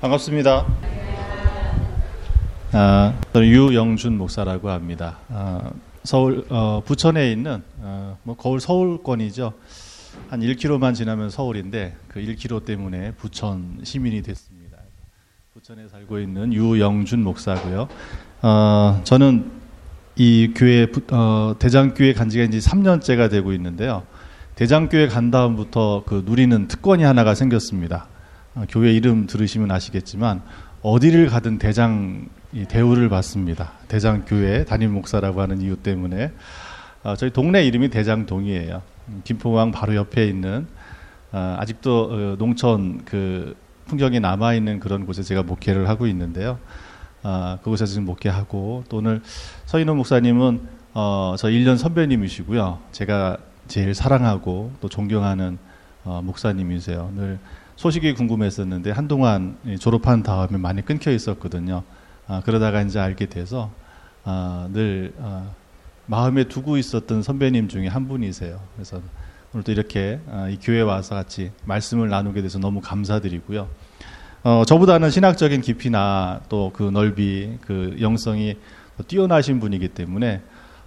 반갑습니다. 아, 유영준 목사라고 합니다. 아, 서울 어, 부천에 있는 어, 뭐 거울 서울권이죠. 한 1km만 지나면 서울인데 그 1km 때문에 부천 시민이 됐습니다. 부천에 살고 있는 유영준 목사고요. 어, 저는 이 교회 어, 대장교회 간 지가 이제 3년째가 되고 있는데요. 대장교회 간 다음부터 그 누리는 특권이 하나가 생겼습니다. 어, 교회 이름 들으시면 아시겠지만 어디를 가든 대장 대우를 받습니다. 대장 교회 담임 목사라고 하는 이유 때문에 어, 저희 동네 이름이 대장동이에요. 음, 김포항 바로 옆에 있는 어, 아직도 어, 농촌 그 풍경이 남아 있는 그런 곳에 제가 목회를 하고 있는데요. 어, 그곳에서 지금 목회하고 또 오늘 서인호 목사님은 어, 저 1년 선배님이시고요. 제가 제일 사랑하고 또 존경하는 어, 목사님이세요. 늘 소식이 궁금했었는데 한동안 졸업한 다음에 많이 끊겨 있었거든요. 아, 그러다가 이제 알게 돼서 아, 늘 아, 마음에 두고 있었던 선배님 중에 한 분이세요. 그래서 오늘도 이렇게 아, 이 교회 와서 같이 말씀을 나누게 돼서 너무 감사드리고요. 어, 저보다는 신학적인 깊이나 또 그 넓이, 그 영성이 뛰어나신 분이기 때문에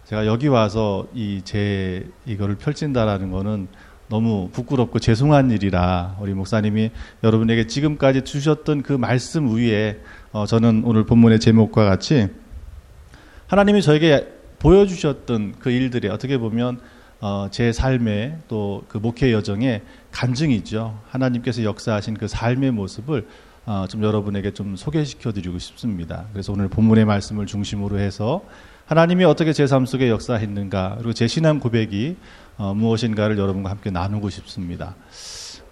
제가 여기 와서 이 제 이거를 펼친다라는 거는 너무 부끄럽고 죄송한 일이라 우리 목사님이 여러분에게 지금까지 주셨던 그 말씀 위에 어, 저는 오늘 본문의 제목과 같이 하나님이 저에게 보여주셨던 그 일들이 어떻게 보면 어, 제 삶의 또 그 목회 여정의 간증이죠. 하나님께서 역사하신 그 삶의 모습을 어, 좀 여러분에게 좀 소개시켜 드리고 싶습니다. 그래서 오늘 본문의 말씀을 중심으로 해서 하나님이 어떻게 제 삶 속에 역사했는가 그리고 제 신앙 고백이 어, 무엇인가를 여러분과 함께 나누고 싶습니다.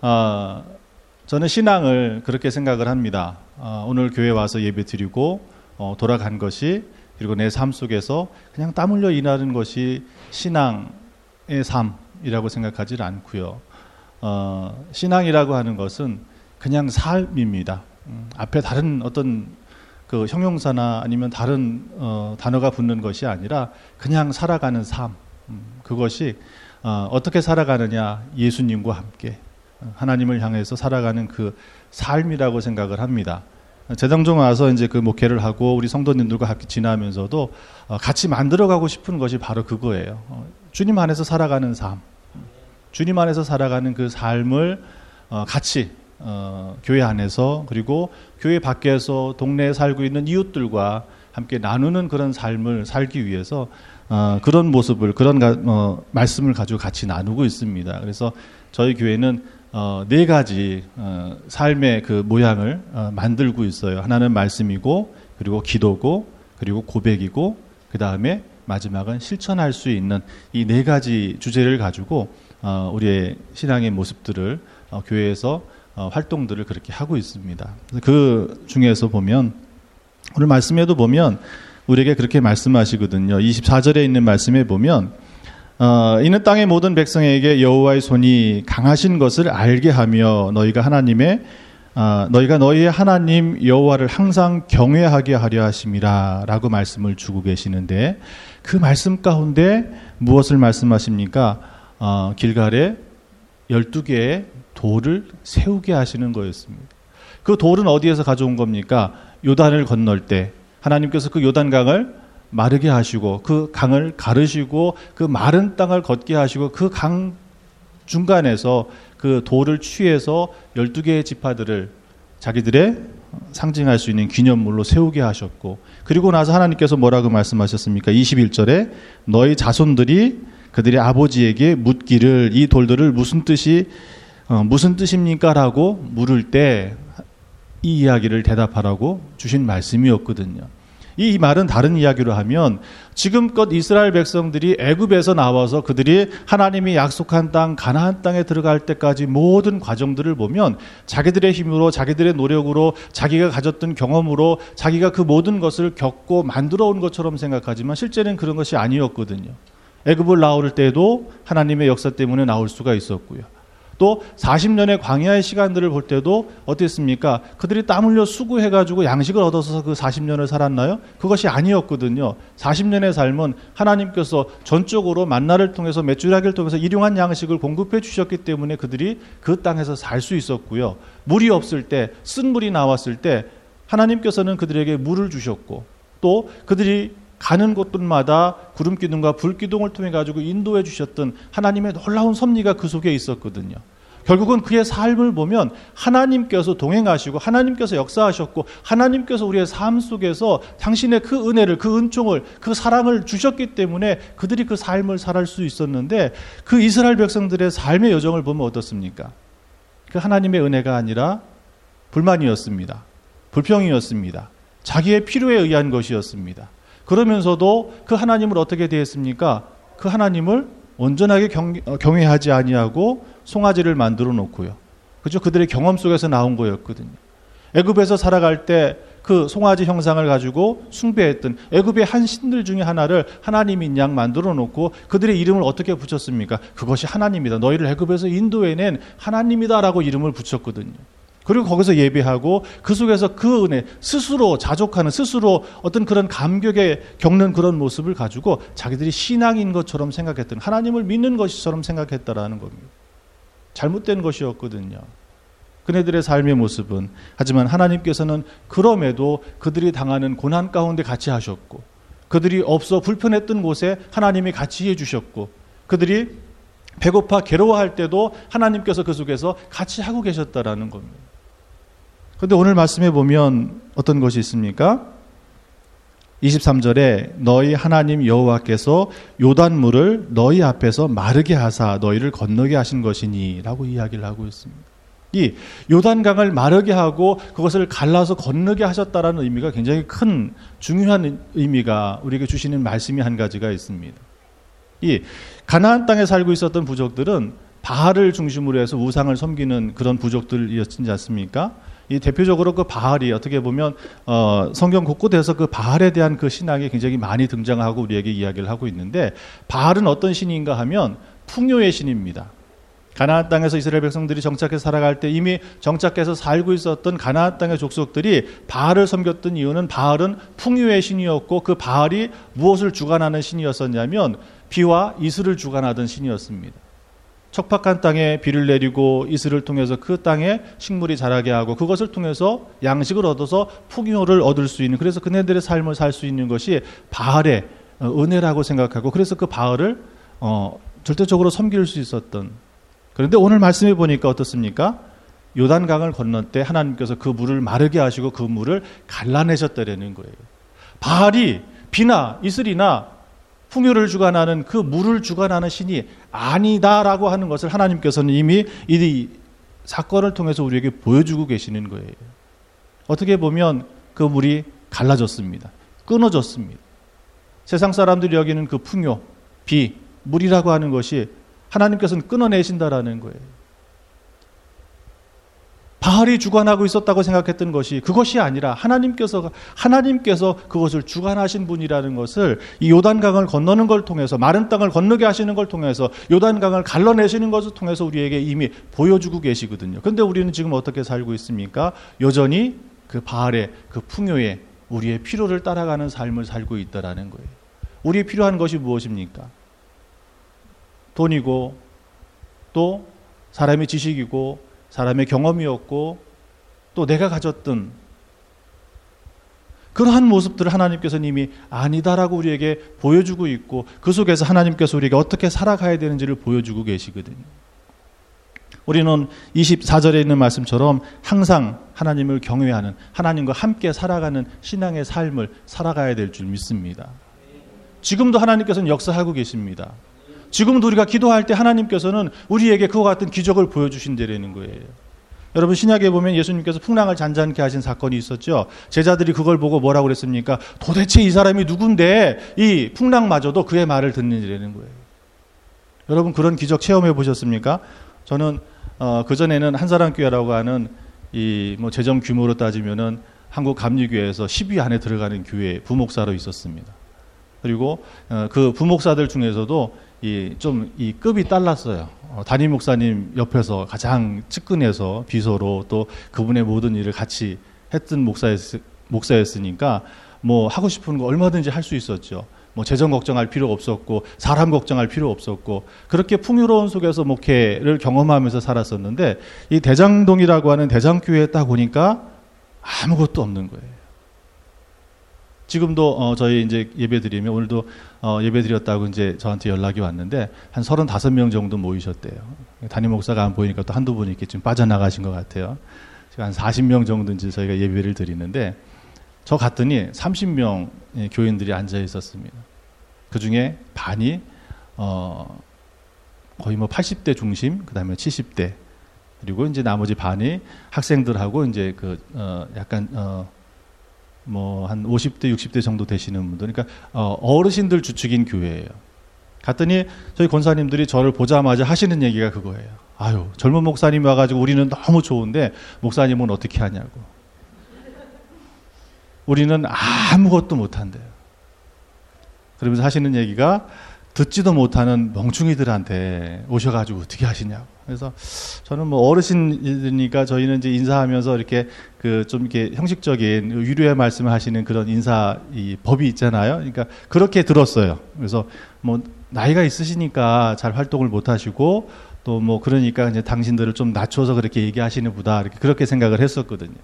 어, 저는 신앙을 그렇게 생각을 합니다. 어, 오늘 교회 와서 예배 드리고 어, 돌아간 것이 그리고 내 삶 속에서 그냥 땀 흘려 일하는 것이 신앙의 삶이라고 생각하지 않고요. 어, 신앙이라고 하는 것은 그냥 삶입니다. 음, 앞에 다른 어떤 그 형용사나 아니면 다른 어, 단어가 붙는 것이 아니라 그냥 살아가는 삶. 음, 그것이 어, 어떻게 살아가느냐 예수님과 함께 어, 하나님을 향해서 살아가는 그 삶이라고 생각을 합니다. 재정종 와서 이제 그 목회를 하고 우리 성도님들과 함께 지나면서도 어, 같이 만들어가고 싶은 것이 바로 그거예요. 어, 주님 안에서 살아가는 삶, 주님 안에서 살아가는 그 삶을 어, 같이 어, 교회 안에서 그리고 교회 밖에서 동네에 살고 있는 이웃들과 함께 나누는 그런 삶을 살기 위해서 어, 그런 모습을 그런 가, 어, 말씀을 가지고 같이 나누고 있습니다. 그래서 저희 교회는 어, 네 가지 어, 삶의 그 모양을 어, 만들고 있어요. 하나는 말씀이고 그리고 기도고 그리고 고백이고 그 다음에 마지막은 실천할 수 있는 이 네 가지 주제를 가지고 어, 우리의 신앙의 모습들을 어, 교회에서 어, 활동들을 그렇게 하고 있습니다. 그 중에서 보면 오늘 말씀에도 보면 우리에게 그렇게 말씀하시거든요. 24절에 있는 말씀에 보면 어, 이는 땅의 모든 백성에게 여호와의 손이 강하신 것을 알게 하며 너희가 하나님의 어, 너희가 너희의 하나님 여호와를 항상 경외하게 하려 하심이라라고 말씀을 주고 계시는데 그 말씀 가운데 무엇을 말씀하십니까? 어, 길갈에 12개의 돌을 세우게 하시는 거였습니다. 그 돌은 어디에서 가져온 겁니까? 요단을 건널 때 하나님께서 그 요단강을 마르게 하시고 그 강을 가르시고 그 마른 땅을 걷게 하시고 그 강 중간에서 그 돌을 취해서 12개의 지파들을 자기들의 상징할 수 있는 기념물로 세우게 하셨고 그리고 나서 하나님께서 뭐라고 말씀하셨습니까? 21절에 너희 자손들이 그들의 아버지에게 묻기를 이 돌들을 무슨 뜻이 어, 무슨 뜻입니까라고 물을 때 이 이야기를 대답하라고 주신 말씀이었거든요. 이 말은 다른 이야기로 하면 지금껏 이스라엘 백성들이 애굽에서 나와서 그들이 하나님이 약속한 땅 가나안 땅에 들어갈 때까지 모든 과정들을 보면 자기들의 힘으로 자기들의 노력으로 자기가 가졌던 경험으로 자기가 그 모든 것을 겪고 만들어 온 것처럼 생각하지만 실제는 그런 것이 아니었거든요. 애굽을 나올 때도 하나님의 역사 때문에 나올 수가 있었고요. 또 40년의 광야의 시간들을 볼 때도 어땠습니까? 그들이 땀 흘려 수고해가지고 양식을 얻어서 그 40년을 살았나요? 그것이 아니었거든요. 40년의 삶은 하나님께서 전적으로 만나를 통해서 메추라기를 통해서 일용한 양식을 공급해 주셨기 때문에 그들이 그 땅에서 살 수 있었고요. 물이 없을 때, 쓴 물이 나왔을 때 하나님께서는 그들에게 물을 주셨고 또 그들이 가는 곳들마다 구름 기둥과 불 기둥을 통해 가지고 인도해 주셨던 하나님의 놀라운 섭리가 그 속에 있었거든요. 결국은 그의 삶을 보면 하나님께서 동행하시고 하나님께서 역사하셨고 하나님께서 우리의 삶 속에서 당신의 그 은혜를 그 은총을 그 사랑을 주셨기 때문에 그들이 그 삶을 살할 수 있었는데 그 이스라엘 백성들의 삶의 여정을 보면 어떻습니까? 그 하나님의 은혜가 아니라 불만이었습니다. 불평이었습니다. 자기의 필요에 의한 것이었습니다. 그러면서도 그 하나님을 어떻게 대했습니까? 그 하나님을 온전하게 경, 어, 경외하지 아니하고 송아지를 만들어 놓고요. 그죠? 그들의 경험 속에서 나온 거였거든요. 애굽에서 살아갈 때 그 송아지 형상을 가지고 숭배했던 애굽의 한 신들 중에 하나를 하나님인 양 만들어 놓고 그들의 이름을 어떻게 붙였습니까? 그것이 하나님이다. 너희를 애굽에서 인도해낸 하나님이다라고 이름을 붙였거든요. 그리고 거기서 예배하고 그 속에서 그 은혜 스스로 자족하는 스스로 어떤 그런 감격에 겪는 그런 모습을 가지고 자기들이 신앙인 것처럼 생각했던 하나님을 믿는 것처럼 생각했다라는 겁니다. 잘못된 것이었거든요. 그네들의 삶의 모습은 하지만 하나님께서는 그럼에도 그들이 당하는 고난 가운데 같이 하셨고 그들이 없어 불편했던 곳에 하나님이 같이 해 주셨고 그들이 배고파 괴로워할 때도 하나님께서 그 속에서 같이 하고 계셨다라는 겁니다. 그런데 오늘 말씀해 보면 어떤 것이 있습니까? 23절에 너희 하나님 여호와께서 요단물을 너희 앞에서 마르게 하사 너희를 건너게 하신 것이니라고 이야기를 하고 있습니다. 이 요단강을 마르게 하고 그것을 갈라서 건너게 하셨다라는 의미가 굉장히 큰 중요한 의미가 우리에게 주시는 말씀이 한 가지가 있습니다. 이 가나안 땅에 살고 있었던 부족들은 바알을 중심으로 해서 우상을 섬기는 그런 부족들이었지 않습니까? 이 대표적으로 그 바알이 어떻게 보면 어, 성경 곳곳에서 그 바알에 대한 그 신앙이 굉장히 많이 등장하고 우리에게 이야기를 하고 있는데 바알은 어떤 신인가 하면 풍요의 신입니다. 가나안 땅에서 이스라엘 백성들이 정착해 살아갈 때 이미 정착해서 살고 있었던 가나안 땅의 족속들이 바알을 섬겼던 이유는 바알은 풍요의 신이었고 그 바알이 무엇을 주관하는 신이었었냐면 비와 이슬을 주관하던 신이었습니다. 척박한 땅에 비를 내리고 이슬을 통해서 그 땅에 식물이 자라게 하고 그것을 통해서 양식을 얻어서 풍요를 얻을 수 있는 그래서 그네들의 삶을 살 수 있는 것이 바알의 어, 은혜라고 생각하고 그래서 그 바알을 어, 절대적으로 섬길 수 있었던 그런데 오늘 말씀해 보니까 어떻습니까? 요단강을 건널 때 하나님께서 그 물을 마르게 하시고 그 물을 갈라내셨다라는 거예요. 바알이 비나 이슬이나 풍요를 주관하는 그 물을 주관하는 신이 아니다라고 하는 것을 하나님께서는 이미 이 사건을 통해서 우리에게 보여주고 계시는 거예요. 어떻게 보면 그 물이 갈라졌습니다. 끊어졌습니다. 세상 사람들이 여기는 그 풍요, 비, 물이라고 하는 것이 하나님께서는 끊어내신다라는 거예요. 바알이 주관하고 있었다고 생각했던 것이 그것이 아니라 하나님께서 하나님께서 그것을 주관하신 분이라는 것을 이 요단강을 건너는 걸 통해서 마른 땅을 건너게 하시는 걸 통해서 요단강을 갈라내시는 것을 통해서 우리에게 이미 보여주고 계시거든요. 근데 우리는 지금 어떻게 살고 있습니까? 여전히 그 바알의 그 풍요에 우리의 필요를 따라가는 삶을 살고 있다라는 거예요. 우리 필요한 것이 무엇입니까? 돈이고 또 사람의 지식이고 사람의 경험이었고 또 내가 가졌던 그러한 모습들을 하나님께서는 이미 아니다라고 우리에게 보여주고 있고 그 속에서 하나님께서 우리에게 어떻게 살아가야 되는지를 보여주고 계시거든요. 우리는 24절에 있는 말씀처럼 항상 하나님을 경외하는 하나님과 함께 살아가는 신앙의 삶을 살아가야 될 줄 믿습니다. 지금도 하나님께서는 역사하고 계십니다. 지금도 우리가 기도할 때 하나님께서는 우리에게 그와 같은 기적을 보여주신다는 거예요. 여러분 신약에 보면 예수님께서 풍랑을 잔잔케 하신 사건이 있었죠. 제자들이 그걸 보고 뭐라고 그랬습니까? 도대체 이 사람이 누군데 이 풍랑마저도 그의 말을 듣는지라는 거예요. 여러분 그런 기적 체험해 보셨습니까? 저는 어, 그 전에는 한사람 교회라고 하는 이 뭐 재정 규모로 따지면은 한국 감리교회에서 10위 안에 들어가는 교회 부목사로 있었습니다. 그리고 어, 그 부목사들 중에서도 이 좀이 이 급이 달랐어요. 어, 담임 목사님 옆에서 가장 측근해서 비서로 또 그분의 모든 일을 같이 했던 목사였, 목사였으니까 뭐 하고 싶은 거 얼마든지 할 수 있었죠. 뭐 재정 걱정할 필요 없었고 사람 걱정할 필요 없었고 그렇게 풍요로운 속에서 목회를 경험하면서 살았었는데 이 대장동이라고 하는 대장교회에 딱 오니까 아무것도 없는 거예요. 지금도 어 저희 이제 예배 드리면 오늘도 어 예배 드렸다고 이제 저한테 연락이 왔는데 한 35명 정도 모이셨대요. 담임 목사가 안 보이니까 또 한두 분이 이렇게 좀 빠져나가신 것 같아요. 지금 한 40명 정도 이제 저희가 예배를 드리는데 저 갔더니 30명 교인들이 앉아 있었습니다. 그 중에 반이 어 거의 뭐 80대 중심, 그다음에 70대 그리고 이제 나머지 반이 학생들하고 이제 그 어 약간 어 뭐 한 50대, 60대 정도 되시는 분들, 그러니까 어, 어르신들 주축인 교회예요. 갔더니 저희 권사님들이 저를 보자마자 하시는 얘기가 그거예요. 아유, 젊은 목사님 와가지고 우리는 너무 좋은데 목사님은 어떻게 하냐고. 우리는 아무것도 못한대요. 그러면서 하시는 얘기가 듣지도 못하는 멍충이들한테 오셔가지고 어떻게 하시냐고. 그래서 저는 뭐 어르신이니까 저희는 이제 인사하면서 이렇게 그 좀 이렇게 형식적인 유료의 말씀을 하시는 그런 인사 이 법이 있잖아요. 그러니까 그렇게 들었어요. 그래서 뭐 나이가 있으시니까 잘 활동을 못 하시고 또 뭐 그러니까 이제 당신들을 좀 낮춰서 그렇게 얘기하시는 보다 이렇게 그렇게 생각을 했었거든요.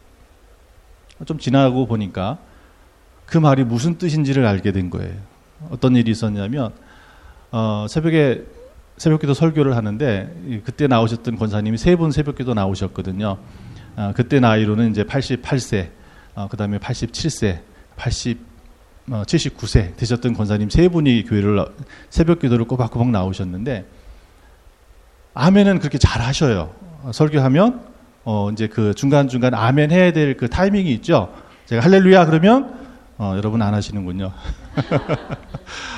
좀 지나고 보니까 그 말이 무슨 뜻인지를 알게 된 거예요. 어떤 일이 있었냐면 어, 새벽에 새벽기도 설교를 하는데 그때 나오셨던 권사님이 세 분 새벽기도 나오셨거든요. 어, 그때 나이로는 이제 88세, 어, 그다음에 87세, 80, 어, 79세 되셨던 권사님 세 분이 교회를 새벽기도를 꼬박꼬박 나오셨는데 아멘은 그렇게 잘 하셔요. 어, 설교하면 어, 이제 그 중간 중간 아멘 해야 될 그 타이밍이 있죠. 제가 할렐루야 그러면 어, 여러분 안 하시는군요.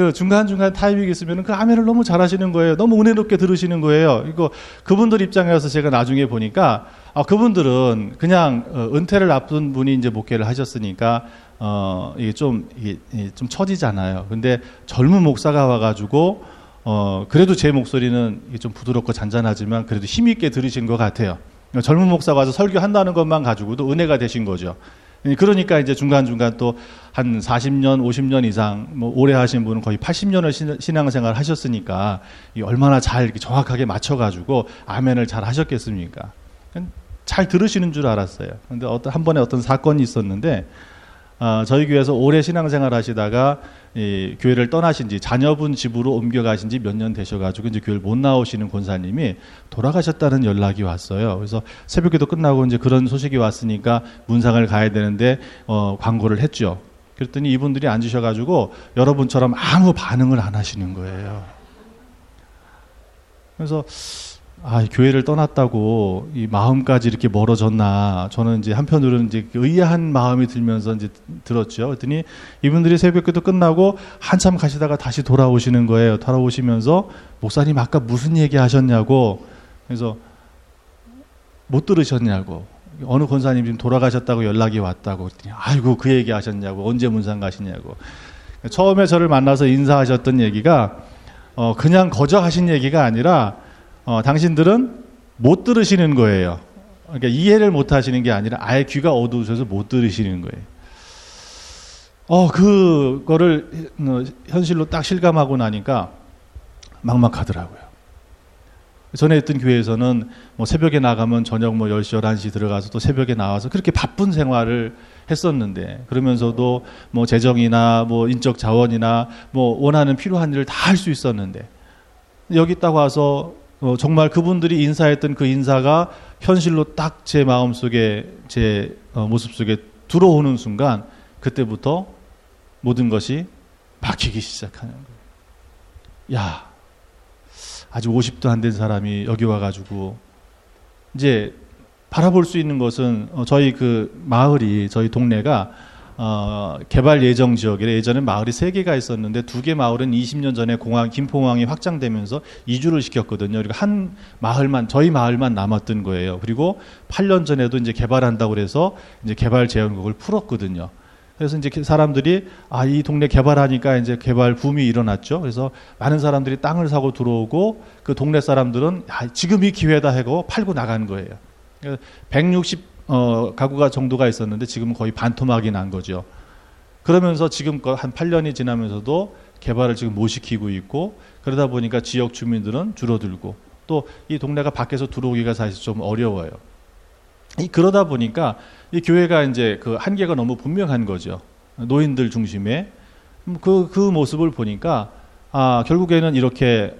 그 중간중간 타이밍이 있으면 그 아멘을 너무 잘하시는 거예요. 너무 은혜롭게 들으시는 거예요. 이거 그분들 입장에서 제가 나중에 보니까 아, 그분들은 그냥 어, 은퇴를 앞둔 분이 이제 목회를 하셨으니까 어, 이게 좀, 이게 좀 처지잖아요. 근데 젊은 목사가 와가지고 어, 그래도 제 목소리는 좀 부드럽고 잔잔하지만 그래도 힘있게 들으신 것 같아요. 젊은 목사가 와서 설교한다는 것만 가지고도 은혜가 되신 거죠. 예, 그러니까 이제 중간중간 또 한 40년, 50년 이상 뭐 오래 하신 분은 거의 80년을 신앙생활 하셨으니까 얼마나 잘 이렇게 정확하게 맞춰가지고 아멘을 잘 하셨겠습니까? 잘 들으시는 줄 알았어요. 근데 어떤 한 번에 어떤 사건이 있었는데 어, 저희 교회에서 오래 신앙생활 하시다가 이 교회를 떠나신 지 자녀분 집으로 옮겨가신 지 몇 년 되셔가지고 이제 교회를 못 나오시는 권사님이 돌아가셨다는 연락이 왔어요. 그래서 새벽에도 끝나고 이제 그런 소식이 왔으니까 문상을 가야 되는데 어, 광고를 했죠. 그랬더니 이분들이 앉으셔가지고 여러분처럼 아무 반응을 안 하시는 거예요. 그래서 아, 교회를 떠났다고 이 마음까지 이렇게 멀어졌나. 저는 이제 한편으로는 이제 의아한 마음이 들면서 이제 들었죠. 그랬더니 이분들이 새벽기도 끝나고 한참 가시다가 다시 돌아오시는 거예요. 돌아오시면서 목사님 아까 무슨 얘기 하셨냐고. 그래서 못 들으셨냐고. 어느 권사님 지금 돌아가셨다고 연락이 왔다고. 그랬더니 아이고 그 얘기 하셨냐고. 언제 문상 가시냐고. 처음에 저를 만나서 인사하셨던 얘기가 어, 그냥 거저 하신 얘기가 아니라 어, 당신들은 못 들으시는 거예요. 그러니까 이해를 못 하시는 게 아니라 아예 귀가 어두우셔서 못 들으시는 거예요. 어, 그거를 어, 현실로 딱 실감하고 나니까 막막하더라고요. 전에 있던 교회에서는 뭐 새벽에 나가면 저녁 뭐 10시, 11시 들어가서 또 새벽에 나와서 그렇게 바쁜 생활을 했었는데 그러면서도 뭐 재정이나 뭐 인적 자원이나 뭐 원하는 필요한 일을 다 할 수 있었는데 여기 딱 와서 어, 정말 그분들이 인사했던 그 인사가 현실로 딱 제 마음 속에 제 어, 모습 속에 들어오는 순간 그때부터 모든 것이 막히기 시작하는 거예요. 야, 아직 50도 안 된 사람이 여기 와가지고 이제 바라볼 수 있는 것은 어, 저희 그 마을이 저희 동네가 어, 개발 예정 지역에 예전에 마을이 세 개가 있었는데 두 개 마을은 20년 전에 공항 김포공항이 확장되면서 이주를 시켰거든요. 그리고 한 마을만 저희 마을만 남았던 거예요. 그리고 8년 전에도 이제 개발한다고 그래서 이제 개발 제한국을 풀었거든요. 그래서 이제 사람들이 아 이 동네 개발하니까 이제 개발 붐이 일어났죠. 그래서 많은 사람들이 땅을 사고 들어오고 그 동네 사람들은 아, 지금 이 기회다 하고 팔고 나간 거예요. 160 어, 가구가 정도가 있었는데 지금 거의 반토막이 난 거죠. 그러면서 지금껏 한 8년이 지나면서도 개발을 지금 못 시키고 있고 그러다 보니까 지역 주민들은 줄어들고 또 이 동네가 밖에서 들어오기가 사실 좀 어려워요. 이 그러다 보니까 이 교회가 이제 그 한계가 너무 분명한 거죠. 노인들 중심에 그, 그 모습을 보니까 아, 결국에는 이렇게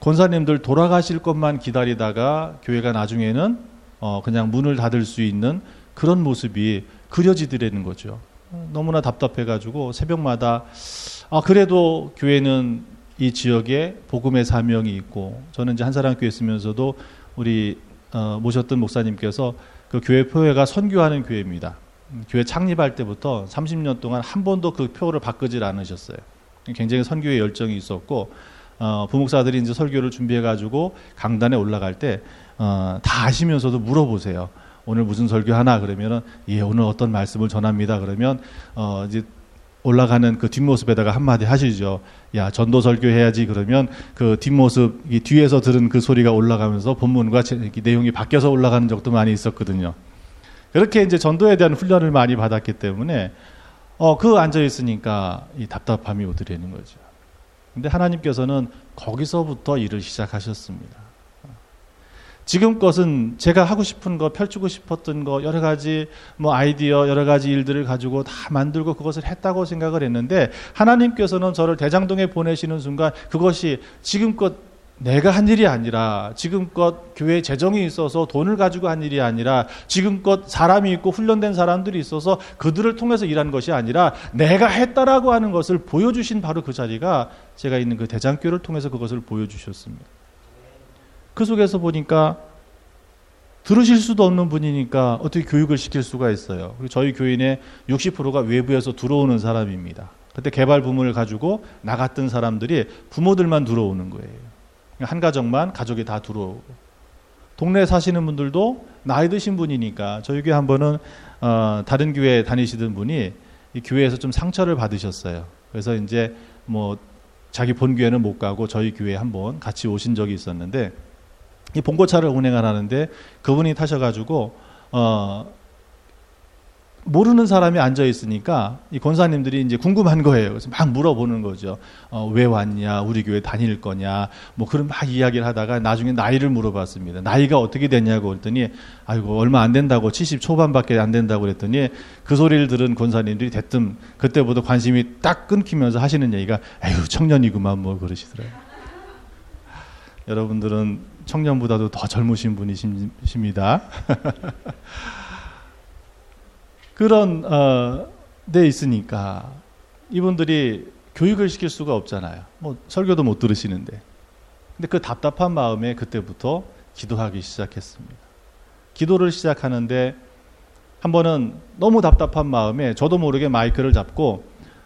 권사님들 돌아가실 것만 기다리다가 교회가 나중에는 어, 그냥 문을 닫을 수 있는 그런 모습이 그려지더라는 거죠. 너무나 답답해가지고 새벽마다 아, 그래도 교회는 이 지역에 복음의 사명이 있고 저는 이제 한사랑교회 있으면서도 우리 어, 모셨던 목사님께서 그 교회 표회가 선교하는 교회입니다. 교회 창립할 때부터 30년 동안 한 번도 그 표를 바꾸질 않으셨어요. 굉장히 선교에 열정이 있었고 어, 부목사들이 이제 설교를 준비해 가지고 강단에 올라갈 때 다 어, 아시면서도 물어보세요. 오늘 무슨 설교 하나 그러면은 예 오늘 어떤 말씀을 전합니다 그러면 어 이제 올라가는 그 뒷모습에다가 한마디 하시죠. 야, 전도 설교 해야지 그러면 그 뒷모습, 이 뒤에서 들은 그 소리가 올라가면서 본문과 내용이 바뀌어서 올라가는 적도 많이 있었거든요. 그렇게 이제 전도에 대한 훈련을 많이 받았기 때문에 어, 그 앉아 있으니까 이 답답함이 오더라는 거죠. 근데 하나님께서는 거기서부터 일을 시작하셨습니다. 지금 것은 제가 하고 싶은 거, 펼치고 싶었던 거, 여러 가지 뭐 아이디어, 여러 가지 일들을 가지고 다 만들고 그것을 했다고 생각을 했는데 하나님께서는 저를 대장동에 보내시는 순간 그것이 지금껏 내가 한 일이 아니라 지금껏 교회 재정이 있어서 돈을 가지고 한 일이 아니라 지금껏 사람이 있고 훈련된 사람들이 있어서 그들을 통해서 일한 것이 아니라 내가 했다라고 하는 것을 보여주신 바로 그 자리가 제가 있는 그 대장교를 통해서 그것을 보여주셨습니다. 그 속에서 보니까 들으실 수도 없는 분이니까 어떻게 교육을 시킬 수가 있어요. 그리고 저희 교인의 60%가 외부에서 들어오는 사람입니다. 그때 개발 부문을 가지고 나갔던 사람들이 부모들만 들어오는 거예요. 한 가정만 가족이 다 들어오고. 동네에 사시는 분들도 나이 드신 분이니까 저희 교회 한 번은 어, 다른 교회 다니시던 분이 이 교회에서 좀 상처를 받으셨어요. 그래서 이제 뭐 자기 본 교회는 못 가고 저희 교회에 한 번 같이 오신 적이 있었는데 이 봉고차를 운행을 하는데 그분이 타셔가지고 어 모르는 사람이 앉아 있으니까 이 권사님들이 이제 궁금한 거예요. 그래서 막 물어보는 거죠. 어, 왜 왔냐? 우리 교회 다닐 거냐? 뭐 그런 막 이야기를 하다가 나중에 나이를 물어봤습니다. 나이가 어떻게 되냐고 그랬더니 아이고 얼마 안 된다고 70 초반밖에 안 된다고 그랬더니 그 소리를 들은 권사님들이 대뜸 그때부터 관심이 딱 끊기면서 하시는 얘기가 에휴 청년이구만 뭐 그러시더라고요. 여러분들은 청년보다도 더 젊으신 분이십니다. 그런 어, 데 있으니까 이분들이 교육을 시킬 수가 없잖아요. 뭐 설교도 못 들으시는데. 근데 그 답답한 마음에 그때부터 기도하기 시작했습니다. 기도를 시작하는데 한 번은 너무 답답한 마음에 저도 모르게 마이크를 잡고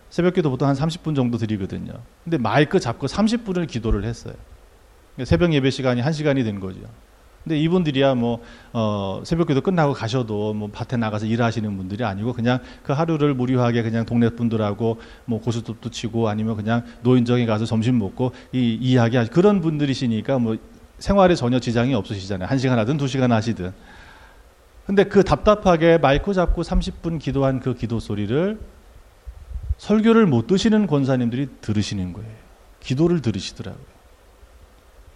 새벽 기도 보통 한 30분 정도 드리거든요. 근데 마이크 잡고 30분을 기도를 했어요. 새벽 예배 시간이 한 시간이 된 거죠. 근데 이분들이야 뭐 어, 새벽기도 끝나고 가셔도 뭐 밭에 나가서 일하시는 분들이 아니고 그냥 그 하루를 무료하게 그냥 동네 분들하고 뭐 고스톱도 치고 아니면 그냥 노인정에 가서 점심 먹고 이 이야기 그런 분들이시니까 뭐 생활에 전혀 지장이 없으시잖아요. 한 시간 하든 두 시간 하시든. 근데 그 답답하게 마이크 잡고 30분 기도한 그 기도 소리를 설교를 못 드시는 권사님들이 들으시는 거예요. 기도를 들으시더라고요.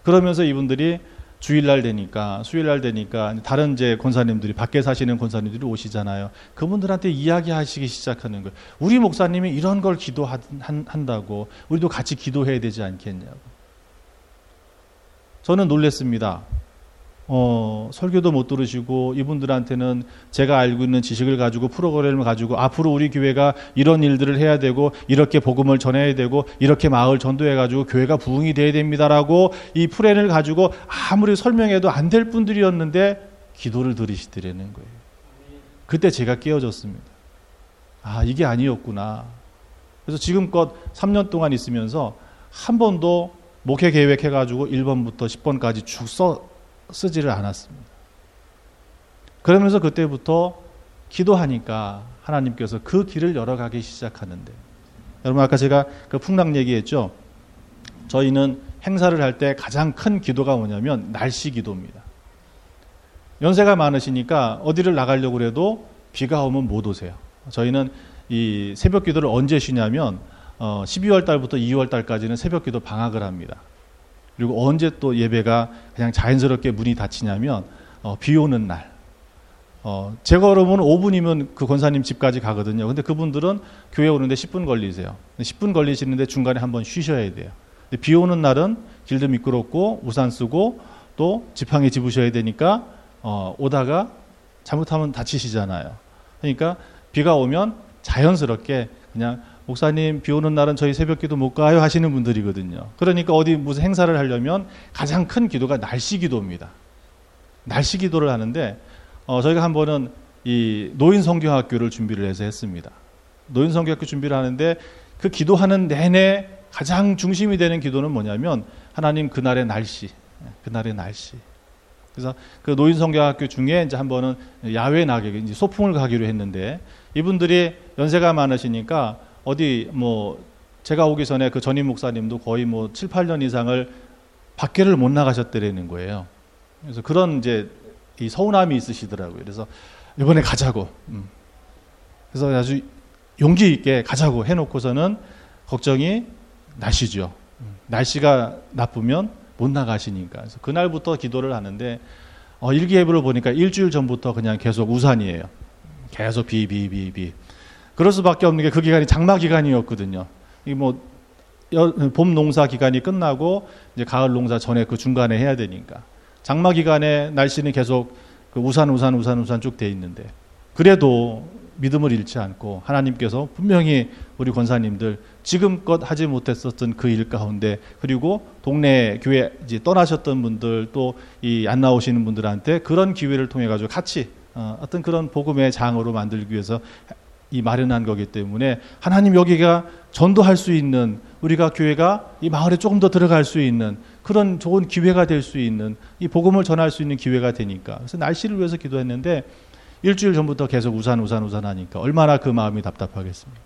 그러면서 이분들이 주일날 되니까 수요일날 되니까 다른 이제 권사님들이 밖에 사시는 권사님들이 오시잖아요. 그분들한테 이야기하시기 시작하는 거예요. 우리 목사님이 이런 걸 기도한다고 우리도 같이 기도해야 되지 않겠냐고. 저는 놀랬습니다. 어, 설교도 못 들으시고 이분들한테는 제가 알고 있는 지식을 가지고 프로그램을 가지고 앞으로 우리 교회가 이런 일들을 해야 되고 이렇게 복음을 전해야 되고 이렇게 마을 전도해 가지고 교회가 부흥이 돼야 됩니다라고 이 프레를 가지고 아무리 설명해도 안 될 분들이었는데 기도를 들으시더라는 거예요. 그때 제가 깨어졌습니다. 아, 이게 아니었구나. 그래서 지금껏 3년 동안 있으면서 한 번도 목회 계획해 가지고 1번부터 10번까지 쭉 써, 쓰지를 않았습니다. 그러면서 그때부터 기도하니까 하나님께서 그 길을 열어가기 시작하는데 여러분 아까 제가 그 풍랑 얘기했죠. 저희는 행사를 할 때 가장 큰 기도가 뭐냐면 날씨 기도입니다. 연세가 많으시니까 어디를 나가려고 해도 비가 오면 못 오세요. 저희는 이 새벽 기도를 언제 쉬냐면 어 12월 달부터 2월 달까지는 새벽 기도 방학을 합니다. 그리고 언제 또 예배가 그냥 자연스럽게 문이 닫히냐면 어, 비 오는 날. 어, 제 걸으면 5분이면 그 권사님 집까지 가거든요. 근데 그분들은 교회 오는데 10분 걸리세요. 10분 걸리시는데 중간에 한번 쉬셔야 돼요. 비 오는 날은 길도 미끄럽고 우산 쓰고 또 지팡이 집으셔야 되니까 어, 오다가 잘못하면 다치시잖아요. 그러니까 비가 오면 자연스럽게 그냥 목사님 비 오는 날은 저희 새벽 기도 못 가요 하시는 분들이거든요. 그러니까 어디 무슨 행사를 하려면 가장 큰 기도가 날씨 기도입니다. 날씨 기도를 하는데 어, 저희가 한 번은 이 노인 성교학교를 준비를 해서 했습니다. 노인 성교학교 준비를 하는데 그 기도하는 내내 가장 중심이 되는 기도는 뭐냐면 하나님 그날의 날씨, 그날의 날씨. 그래서 그 노인 성교학교 중에 이제 한 번은 야외 나게 이제 소풍을 가기로 했는데 이분들이 연세가 많으시니까 어디 뭐 제가 오기 전에 그 전임 목사님도 거의 뭐 7, 8년 이상을 밖에를 못 나가셨더라는 거예요. 그래서 그런 이제 이 서운함이 있으시더라고요. 그래서 이번에 가자고. 음. 그래서 아주 용기 있게 가자고 해놓고서는 걱정이 날씨죠. 음. 날씨가 나쁘면 못 나가시니까. 그래서 그날부터 기도를 하는데 어, 일기예보를 보니까 일주일 전부터 그냥 계속 우산이에요. 계속 비, 비, 비, 비. 그럴 수밖에 없는 게 그 기간이 장마 기간이었거든요. 이뭐 봄 농사 기간이 끝나고 이제 가을 농사 전에 그 중간에 해야 되니까 장마 기간에 날씨는 계속 그 우산 우산 우산 우산 쭉 돼 있는데 그래도 믿음을 잃지 않고 하나님께서 분명히 우리 권사님들 지금껏 하지 못했었던 그 일 가운데 그리고 동네 교회 이제 떠나셨던 분들 또 이 안 나오시는 분들한테 그런 기회를 통해 가지고 같이 어, 어떤 그런 복음의 장으로 만들기 위해서 이 마련한 거기 때문에 하나님 여기가 전도할 수 있는 우리가 교회가 이 마을에 조금 더 들어갈 수 있는 그런 좋은 기회가 될 수 있는 이 복음을 전할 수 있는 기회가 되니까 그래서 날씨를 위해서 기도했는데 일주일 전부터 계속 우산 우산 우산 하니까 얼마나 그 마음이 답답하겠습니까?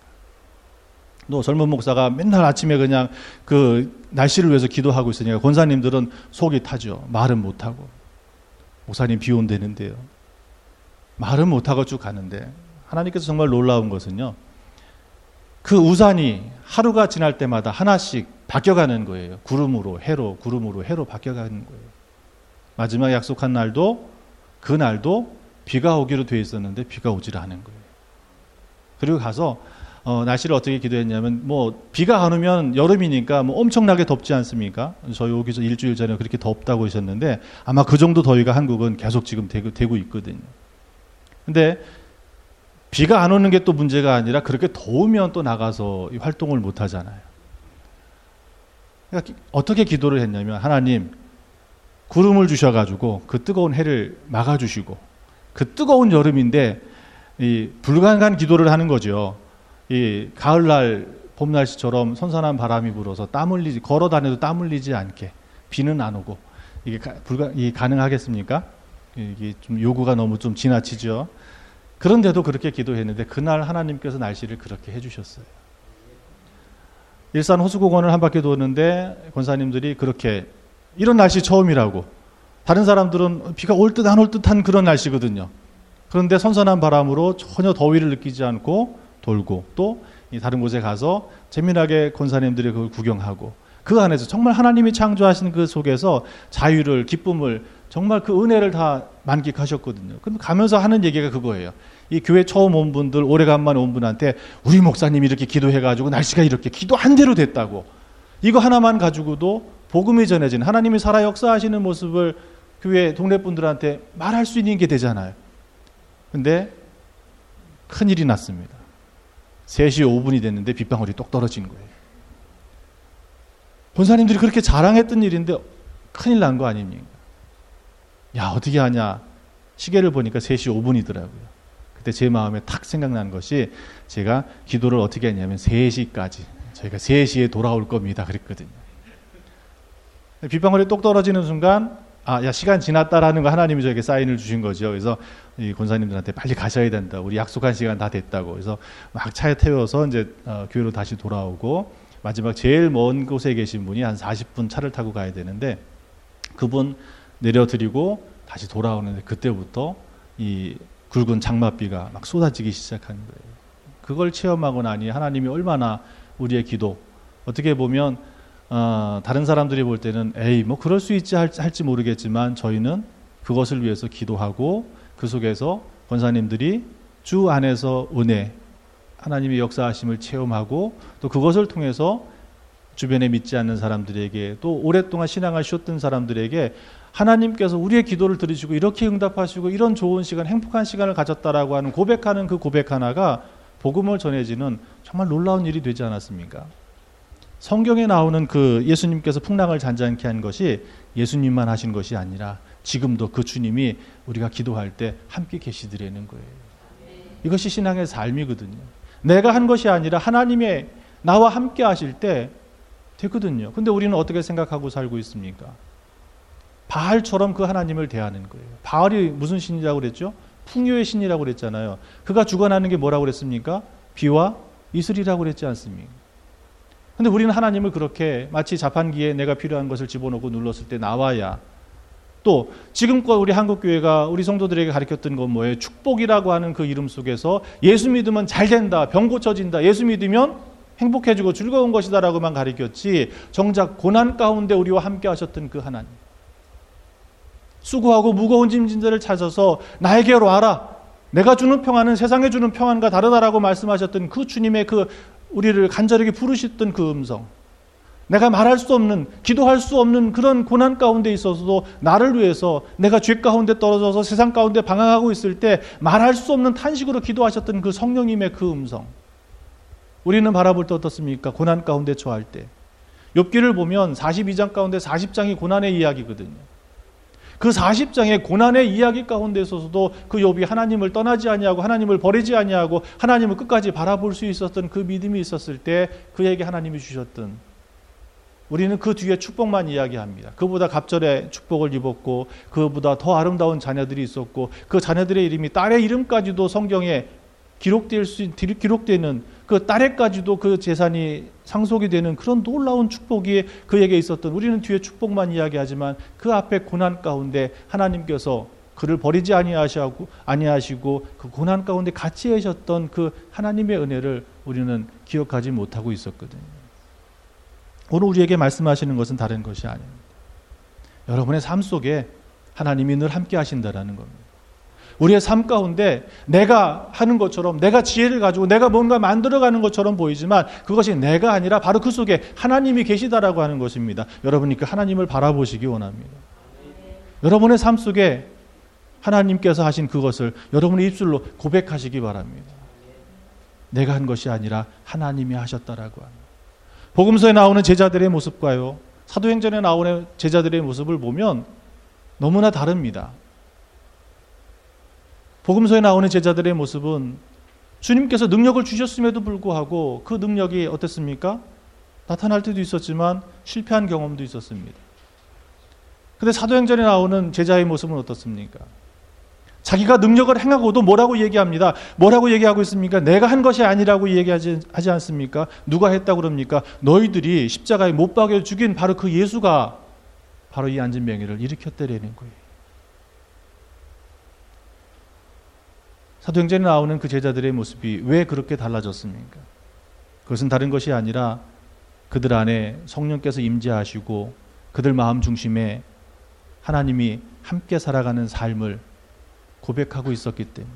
또 젊은 목사가 맨날 아침에 그냥 그 날씨를 위해서 기도하고 있으니까 권사님들은 속이 타죠. 말은 못 하고 목사님 비 온다는데요. 말은 못 하고 쭉 가는데 하나님께서 정말 놀라운 것은요. 그 우산이 하루가 지날 때마다 하나씩 바뀌어가는 거예요. 구름으로 해로, 구름으로 해로 바뀌어가는 거예요. 마지막 약속한 날도 그 날도 비가 오기로 되어 있었는데 비가 오질 않은 거예요. 그리고 가서 어, 날씨를 어떻게 기도했냐면 뭐 비가 안 오면 여름이니까 뭐 엄청나게 덥지 않습니까? 저희 오기 전 일주일 전에 그렇게 덥다고 하셨는데 아마 그 정도 더위가 한국은 계속 지금 되고, 되고 있거든요. 근데 비가 안 오는 게 또 문제가 아니라 그렇게 더우면 또 나가서 활동을 못 하잖아요. 그러니까 어떻게 기도를 했냐면 하나님 구름을 주셔가지고 그 뜨거운 해를 막아주시고 그 뜨거운 여름인데 이 불가능한 기도를 하는 거죠. 이 가을날 봄 날씨처럼 선선한 바람이 불어서 땀 흘리지 걸어 다녀도 땀 흘리지 않게 비는 안 오고 이게 가, 불가 이 가능하겠습니까? 이게 좀 요구가 너무 좀 지나치죠. 그런데도 그렇게 기도했는데 그날 하나님께서 날씨를 그렇게 해주셨어요. 일산 호수공원을 한 바퀴 도는데 권사님들이 그렇게 이런 날씨 처음이라고 다른 사람들은 비가 올 듯 안 올 듯한 그런 날씨거든요. 그런데 선선한 바람으로 전혀 더위를 느끼지 않고 돌고 또 다른 곳에 가서 재미나게 권사님들이 그걸 구경하고 그 안에서 정말 하나님이 창조하신 그 속에서 자유를 기쁨을 정말 그 은혜를 다 만끽하셨거든요. 그럼 가면서 하는 얘기가 그거예요. 이 교회 처음 온 분들, 오래간만에 온 분한테 우리 목사님이 이렇게 기도해가지고 날씨가 이렇게 기도한 대로 됐다고. 이거 하나만 가지고도 복음이 전해진 하나님이 살아 역사하시는 모습을 교회 동네 분들한테 말할 수 있는 게 되잖아요. 근데 큰일이 났습니다. 3시 5분이 됐는데 빗방울이 똑 떨어진 거예요. 본사님들이 그렇게 자랑했던 일인데 큰일 난 거 아닙니까? 야, 어떻게 하냐. 시계를 보니까 3시 5분이더라고요. 그때 제 마음에 탁 생각난 것이 제가 기도를 어떻게 했냐면 3시까지 저희가 3시에 돌아올 겁니다. 그랬거든요. 빗방울이 똑 떨어지는 순간 아, 야 시간 지났다라는 거 하나님이 저에게 사인을 주신 거죠. 그래서 이 권사님들한테 빨리 가셔야 된다. 우리 약속한 시간 다 됐다고. 그래서 막 차에 태워서 이제 어, 교회로 다시 돌아오고 마지막 제일 먼 곳에 계신 분이 한 40분 차를 타고 가야 되는데 그분 내려드리고 다시 돌아오는데 그때부터 이 굵은 장맛비가 막 쏟아지기 시작한 거예요. 그걸 체험하고 나니 하나님이 얼마나 우리의 기도 어떻게 보면 어, 다른 사람들이 볼 때는 에이 뭐 그럴 수 있지 할지 모르겠지만 저희는 그것을 위해서 기도하고 그 속에서 권사님들이 주 안에서 은혜 하나님의 역사하심을 체험하고 또 그것을 통해서 주변에 믿지 않는 사람들에게 또 오랫동안 신앙을 쉬었던 사람들에게 하나님께서 우리의 기도를 들으시고 이렇게 응답하시고 이런 좋은 시간 행복한 시간을 가졌다라고 하는 고백하는 그 고백 하나가 복음을 전해지는 정말 놀라운 일이 되지 않았습니까? 성경에 나오는 그 예수님께서 풍랑을 잔잔케 한 것이 예수님만 하신 것이 아니라 지금도 그 주님이 우리가 기도할 때 함께 계시더라는 거예요. 이것이 신앙의 삶이거든요. 내가 한 것이 아니라 하나님의 나와 함께 하실 때 되거든요. 근데 우리는 어떻게 생각하고 살고 있습니까? 바알처럼 그 하나님을 대하는 거예요. 바알이 무슨 신이라고 그랬죠? 풍요의 신이라고 그랬잖아요. 그가 주관하는 게 뭐라고 그랬습니까? 비와 이슬이라고 그랬지 않습니까? 근데 우리는 하나님을 그렇게 마치 자판기에 내가 필요한 것을 집어넣고 눌렀을 때 나와야 또 지금껏 우리 한국 교회가 우리 성도들에게 가르쳤던 건 뭐예요? 축복이라고 하는 그 이름 속에서 예수 믿으면 잘 된다, 병 고쳐진다, 예수 믿으면 행복해지고 즐거운 것이다라고만 가르쳤지 정작 고난 가운데 우리와 함께 하셨던 그 하나님. 수고하고 무거운 짐진들을 찾아서 나에게로 와라. 내가 주는 평안은 세상에 주는 평안과 다르다라고 말씀하셨던 그 주님의 그 우리를 간절하게 부르셨던 그 음성. 내가 말할 수 없는, 기도할 수 없는 그런 고난 가운데 있어서도 나를 위해서 내가 죄 가운데 떨어져서 세상 가운데 방황하고 있을 때 말할 수 없는 탄식으로 기도하셨던 그 성령님의 그 음성. 우리는 바라볼 때 어떻습니까? 고난 가운데 처할 때. 욥기를 보면 42장 가운데 40장이 고난의 이야기거든요. 그 40장의 고난의 이야기 가운데 있어서도 그 욥이 하나님을 떠나지 아니하고 하나님을 버리지 아니하고 하나님을 끝까지 바라볼 수 있었던 그 믿음이 있었을 때 그에게 하나님이 주셨던 우리는 그 뒤에 축복만 이야기합니다. 그보다 갑절의 축복을 입었고 그보다 더 아름다운 자녀들이 있었고 그 자녀들의 이름이 딸의 이름까지도 성경에 기록될 수 기록되는 그 딸에까지도 그 재산이 상속이 되는 그런 놀라운 축복이 그에게 있었던 우리는 뒤에 축복만 이야기하지만 그 앞에 고난 가운데 하나님께서 그를 버리지 아니하시고 아니하시고 그 고난 가운데 같이 하셨던 그 하나님의 은혜를 우리는 기억하지 못하고 있었거든요. 오늘 우리에게 말씀하시는 것은 다른 것이 아닙니다. 여러분의 삶 속에 하나님이 늘 함께 하신다라는 겁니다. 우리의 삶 가운데 내가 하는 것처럼 내가 지혜를 가지고 내가 뭔가 만들어가는 것처럼 보이지만 그것이 내가 아니라 바로 그 속에 하나님이 계시다라고 하는 것입니다. 여러분이 그 하나님을 바라보시기 원합니다. 여러분의 삶 속에 하나님께서 하신 그것을 여러분의 입술로 고백하시기 바랍니다. 내가 한 것이 아니라 하나님이 하셨다라고 합니다. 복음서에 나오는 제자들의 모습과요. 사도행전에 나오는 제자들의 모습을 보면 너무나 다릅니다. 복음서에 나오는 제자들의 모습은 주님께서 능력을 주셨음에도 불구하고 그 능력이 어땠습니까? 나타날 때도 있었지만 실패한 경험도 있었습니다. 근데 사도행전에 나오는 제자의 모습은 어떻습니까? 자기가 능력을 행하고도 뭐라고 얘기합니다. 뭐라고 얘기하고 있습니까? 내가 한 것이 아니라고 얘기하지 하지 않습니까? 누가 했다고 그럽니까? 너희들이 십자가에 못 박여 죽인 바로 그 예수가 바로 이 안진병이를 일으켰다라는 거예요. 사도행전에 나오는 그 제자들의 모습이 왜 그렇게 달라졌습니까? 그것은 다른 것이 아니라 그들 안에 성령께서 임재하시고 그들 마음 중심에 하나님이 함께 살아가는 삶을 고백하고 있었기 때문에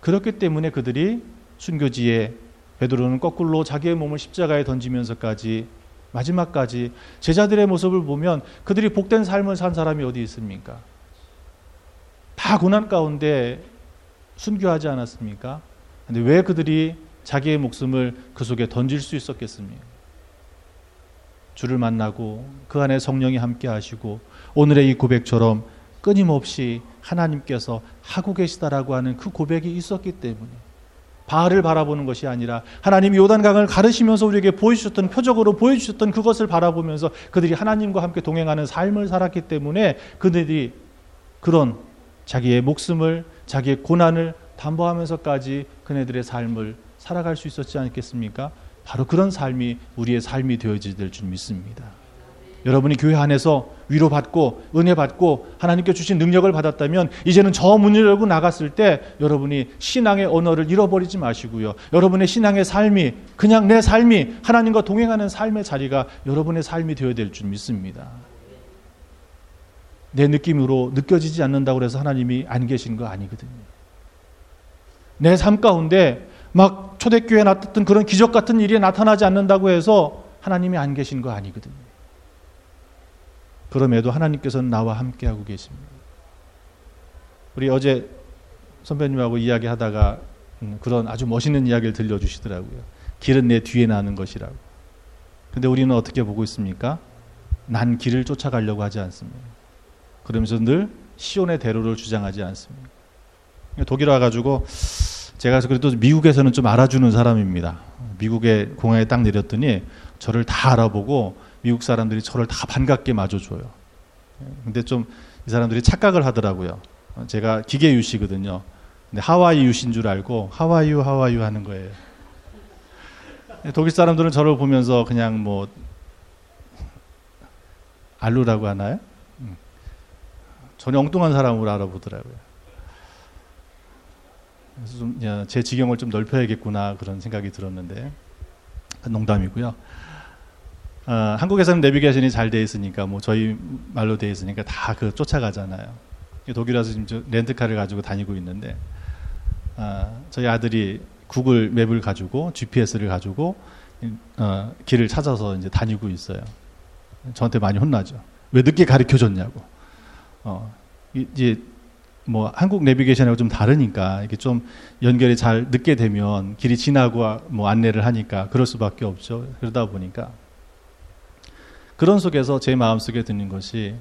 그렇기 때문에 그들이 순교지에 베드로는 거꾸로 자기의 몸을 십자가에 던지면서까지 마지막까지 제자들의 모습을 보면 그들이 복된 삶을 산 사람이 어디 있습니까? 다 고난 가운데 순교하지 않았습니까? 근데 왜 그들이 자기의 목숨을 그 속에 던질 수 있었겠습니까? 주를 만나고 그 안에 성령이 함께 하시고 오늘의 이 고백처럼 끊임없이 하나님께서 하고 계시다라고 하는 그 고백이 있었기 때문에 바알을 바라보는 것이 아니라 하나님이 요단강을 가르시면서 우리에게 보여주셨던 표적으로 보여주셨던 그것을 바라보면서 그들이 하나님과 함께 동행하는 삶을 살았기 때문에 그들이 그런 자기의 목숨을 자기의 고난을 담보하면서까지 그네들의 삶을 살아갈 수 있었지 않겠습니까? 바로 그런 삶이 우리의 삶이 되어지게 될줄 믿습니다. 여러분이 교회 안에서 위로받고 은혜 받고 하나님께 주신 능력을 받았다면 이제는 저 문을 열고 나갔을 때 여러분이 신앙의 언어를 잃어버리지 마시고요. 여러분의 신앙의 삶이 그냥 내 삶이 하나님과 동행하는 삶의 자리가 여러분의 삶이 되어야 될 줄 믿습니다. 내 느낌으로 느껴지지 않는다고 해서 하나님이 안 계신 거 아니거든요. 내 삶 가운데 막 초대교회에 나타났던 그런 기적 같은 일이 나타나지 않는다고 해서 하나님이 안 계신 거 아니거든요. 그럼에도 하나님께서는 나와 함께하고 계십니다. 우리 어제 선배님하고 이야기하다가 음, 그런 아주 멋있는 이야기를 들려주시더라고요. 길은 내 뒤에 나는 것이라고. 근데 우리는 어떻게 보고 있습니까? 난 길을 쫓아가려고 하지 않습니다. 그러면서 늘 시온의 대로를 주장하지 않습니다. 독일 와가지고 제가 그래도 미국에서는 좀 알아주는 사람입니다. 미국에 공항에 딱 내렸더니 저를 다 알아보고 미국 사람들이 저를 다 반갑게 맞아줘요. 근데 좀 이 사람들이 착각을 하더라고요. 제가 기계 유시거든요. 근데 하와이 유신 줄 알고 하와이유 하와이유 하는 거예요. 독일 사람들은 저를 보면서 그냥 뭐 알루라고 하나요? 음. 전혀 엉뚱한 사람으로 알아보더라고요. 그래서 좀 제 지경을 좀 넓혀야겠구나 그런 생각이 들었는데 농담이고요. 어, 한국에서는 내비게이션이 잘 돼 있으니까 뭐 저희 말로 돼 있으니까 다 그 쫓아가잖아요. 독일 와서 지금 렌트카를 가지고 다니고 있는데 어, 저희 아들이 구글 맵을 가지고 GPS를 가지고 어, 길을 찾아서 이제 다니고 있어요. 저한테 많이 혼나죠. 왜 늦게 가르쳐 줬냐고. 어, 이제 뭐 한국 내비게이션하고 좀 다르니까 이게 좀 연결이 잘 늦게 되면 길이 지나고 뭐 안내를 하니까 그럴 수밖에 없죠. 그러다 보니까 그런 속에서 제 마음속에 드는 것이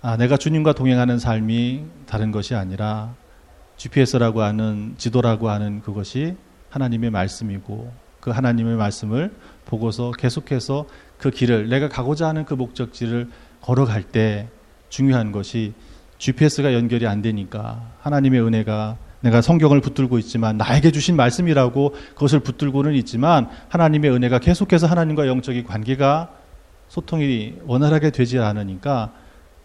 아, 내가 주님과 동행하는 삶이 다른 것이 아니라 GPS라고 하는 지도라고 하는 그것이 하나님의 말씀이고 그 하나님의 말씀을 보고서 계속해서 그 길을 내가 가고자 하는 그 목적지를 걸어갈 때 중요한 것이 GPS가 연결이 안 되니까 하나님의 은혜가 내가 성경을 붙들고 있지만 나에게 주신 말씀이라고 그것을 붙들고는 있지만 하나님의 은혜가 계속해서 하나님과 영적인 관계가 소통이 원활하게 되지 않으니까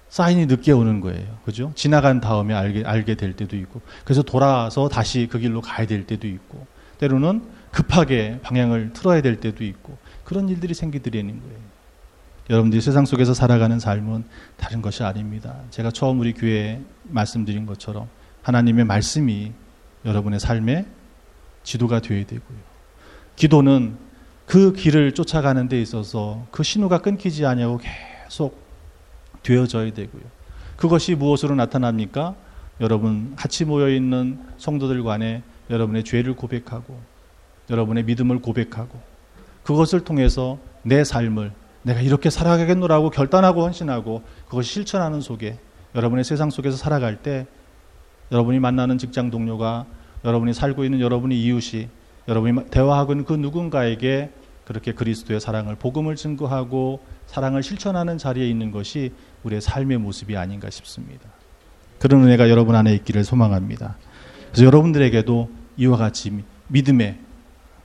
사인이 늦게 오는 거예요. 그죠? 지나간 다음에 알게, 알게 될 때도 있고. 그래서 돌아서 다시 그 길로 가야 될 때도 있고. 때로는 급하게 방향을 틀어야 될 때도 있고. 그런 일들이 생기더라는 거예요. 여러분들이 세상 속에서 살아가는 삶은 다른 것이 아닙니다. 제가 처음 우리 교회에 말씀드린 것처럼 하나님의 말씀이 여러분의 삶의 지도가 되어야 되고요. 기도는 그 길을 쫓아가는 데 있어서 그 신호가 끊기지 아니하고 계속 되어져야 되고요. 그것이 무엇으로 나타납니까? 여러분 같이 모여 있는 성도들 간에 여러분의 죄를 고백하고 여러분의 믿음을 고백하고 그것을 통해서 내 삶을 내가 이렇게 살아가겠노라고 결단하고 헌신하고 그것을 실천하는 속에 여러분의 세상 속에서 살아갈 때 여러분이 만나는 직장 동료가 여러분이 살고 있는 여러분의 이웃이 여러분이 대화하고 있는 그 누군가에게 그렇게 그리스도의 사랑을 복음을 증거하고 사랑을 실천하는 자리에 있는 것이 우리의 삶의 모습이 아닌가 싶습니다. 그런 은혜가 여러분 안에 있기를 소망합니다. 그래서 여러분들에게도 이와 같이 믿음의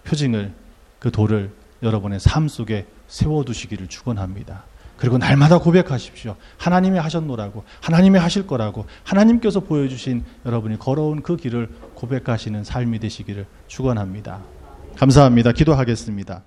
표징을 그 돌을 여러분의 삶 속에 세워두시기를 축원합니다. 그리고 날마다 고백하십시오. 하나님이 하셨노라고, 하나님이 하실 거라고, 하나님께서 보여주신 여러분이 걸어온 그 길을 고백하시는 삶이 되시기를 축원합니다. 감사합니다. 기도하겠습니다.